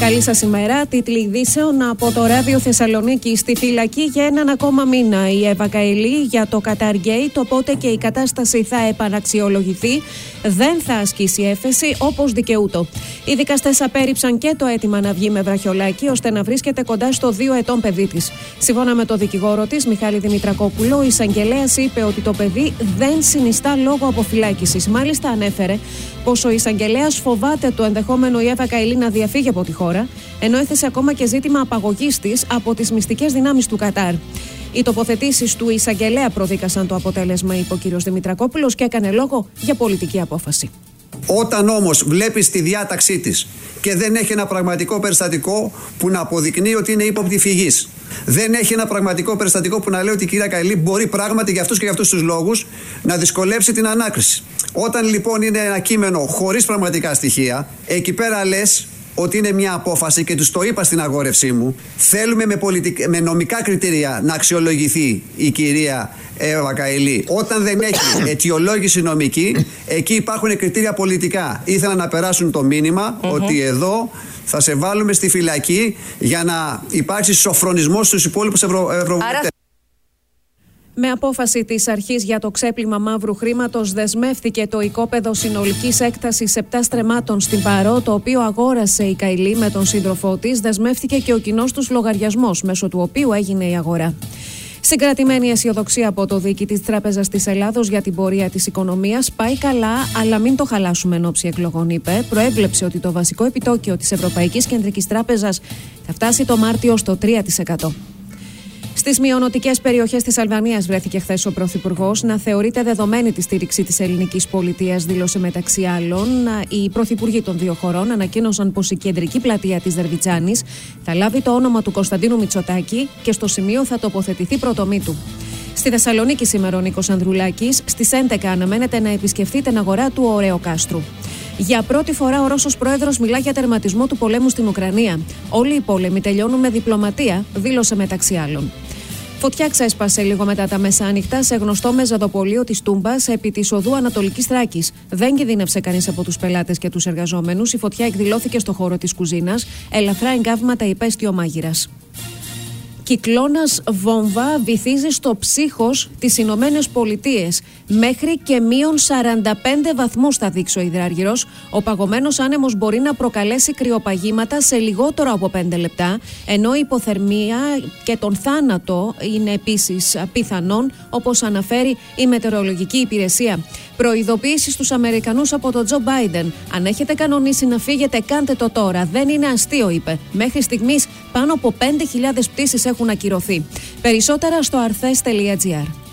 Καλή σας ημέρα. Τίτλοι ειδήσεων από το ράδιο Θεσσαλονίκη. Στη φυλακή για έναν ακόμα μήνα η Εύα Καηλή για το Qatar Gate. Οπότε και η κατάσταση θα επαναξιολογηθεί. Δεν θα ασκήσει έφεση όπως δικαιούτο. Οι δικαστές απέρριψαν και το αίτημα να βγει με βραχιολάκι ώστε να βρίσκεται κοντά στο δύο ετών παιδί της. Σύμφωνα με το δικηγόρο της, Μιχάλη Δημητρακόπουλο, η εισαγγελέας είπε ότι το παιδί δεν συνιστά λόγο αποφυλάκησης. Μάλιστα ανέφερε πως ο εισαγγελέας φοβάται το ενδεχόμενο η Εύα Καηλή να διαφύγει από τη χώρα, ενώ έθεσε ακόμα και ζήτημα απαγωγής της από τις μυστικές δυνάμεις του Κατάρ. Οι τοποθετήσεις του εισαγγελέα προδίκασαν το αποτέλεσμα, είπε ο κ. Δημητρακόπουλος και έκανε λόγο για πολιτική απόφαση. Όταν όμως βλέπεις τη διάταξή της και δεν έχει ένα πραγματικό περιστατικό που να αποδεικνύει ότι είναι ύποπτη φυγής, δεν έχει ένα πραγματικό περιστατικό που να λέει ότι η κυρία Καηλή μπορεί πράγματι για αυτούς και για αυτούς τους λόγους να δυσκολέψει την ανάκριση. Όταν λοιπόν είναι ένα κείμενο χωρίς πραγματικά στοιχεία, εκεί πέρα λες ότι είναι μια απόφαση και τους το είπα στην αγόρευσή μου. Θέλουμε με, με νομικά κριτήρια να αξιολογηθεί η κυρία Εύα Καηλή. Όταν δεν έχει αιτιολόγηση νομική, εκεί υπάρχουν κριτήρια πολιτικά. Ήθελαν να περάσουν το μήνυμα ότι εδώ θα σε βάλουμε στη φυλακή για να υπάρξει σοφρονισμός στους υπόλοιπους ευρω... ευρωβουλευτές. Με απόφαση της αρχής για το ξέπλυμα μαύρου χρήματος, δεσμεύτηκε το οικόπεδο συνολικής έκτασης 7 στρεμάτων στην Παρό, το οποίο αγόρασε η Καηλή με τον σύντροφό της. Δεσμεύτηκε και ο κοινός τους λογαριασμός, μέσω του οποίου έγινε η αγορά. Συγκρατημένη αισιοδοξία από το δίκη της Τράπεζας της Ελλάδος για την πορεία της οικονομίας πάει καλά, αλλά μην το χαλάσουμε εν ώψη εκλογών, είπε. Προέβλεψε ότι το βασικό επιτόκιο της Ευρωπαϊκής Κεντρικής Τράπεζας θα φτάσει το Μάρτιο στο 3%. Στις μειονοτικές περιοχές της Αλβανίας βρέθηκε χθες ο Πρωθυπουργός να θεωρείται δεδομένη τη στήριξη της ελληνικής πολιτείας, δήλωσε μεταξύ άλλων. Οι πρωθυπουργοί των δύο χωρών ανακοίνωσαν πως η κεντρική πλατεία της Δερβιτσάνη θα λάβει το όνομα του Κωνσταντίνου Μητσοτάκη και στο σημείο θα τοποθετηθεί πρωτομή του. Στη Θεσσαλονίκη σήμερα ο Νίκος Ανδρουλάκης στις 11 αναμένεται να επισκεφθεί την αγορά του Ωραίου Κάστρου. Για πρώτη φορά ο Ρώσος Πρόεδρος μιλά για τερματισμό του πολέμου στην Ουκρανία. Όλοι οι πόλεμοι τελειώνουν με διπλωματία, δήλωσε μεταξύ άλλων. Φωτιά ξέσπασε λίγο μετά τα μεσάνυχτα σε γνωστό μεζαδοπολείο της Τούμπας επί της οδού Ανατολικής Τράκη. Δεν κινδύνευσε κανείς από τους πελάτες και τους εργαζόμενους. Η φωτιά εκδηλώθηκε στο χώρο της κουζίνας. Ελαφρά εγκάβματα υπέστη ο μάγειρας. Κυκλώνας βόμβα βυθίζει στο ψύχος τις Ηνωμένες Πολιτείες. Μέχρι και μείον 45 βαθμούς θα δείξει ο υδράργυρο. Ο παγωμένος άνεμος μπορεί να προκαλέσει κρυοπαγήματα σε λιγότερο από 5 λεπτά, ενώ η υποθερμία και τον θάνατο είναι επίσης πιθανόν, όπως αναφέρει η Μετεωρολογική Υπηρεσία. Προειδοποίησης στου Αμερικανούς από τον Τζο Μπάιντεν. Αν έχετε κανονίσει να φύγετε, κάντε το τώρα. Δεν είναι αστείο, είπε. Μέχρι στιγμής πάνω από 5.000 πτήσεις έχουν ακυρωθεί. Περισσότερα στο αρθές.gr.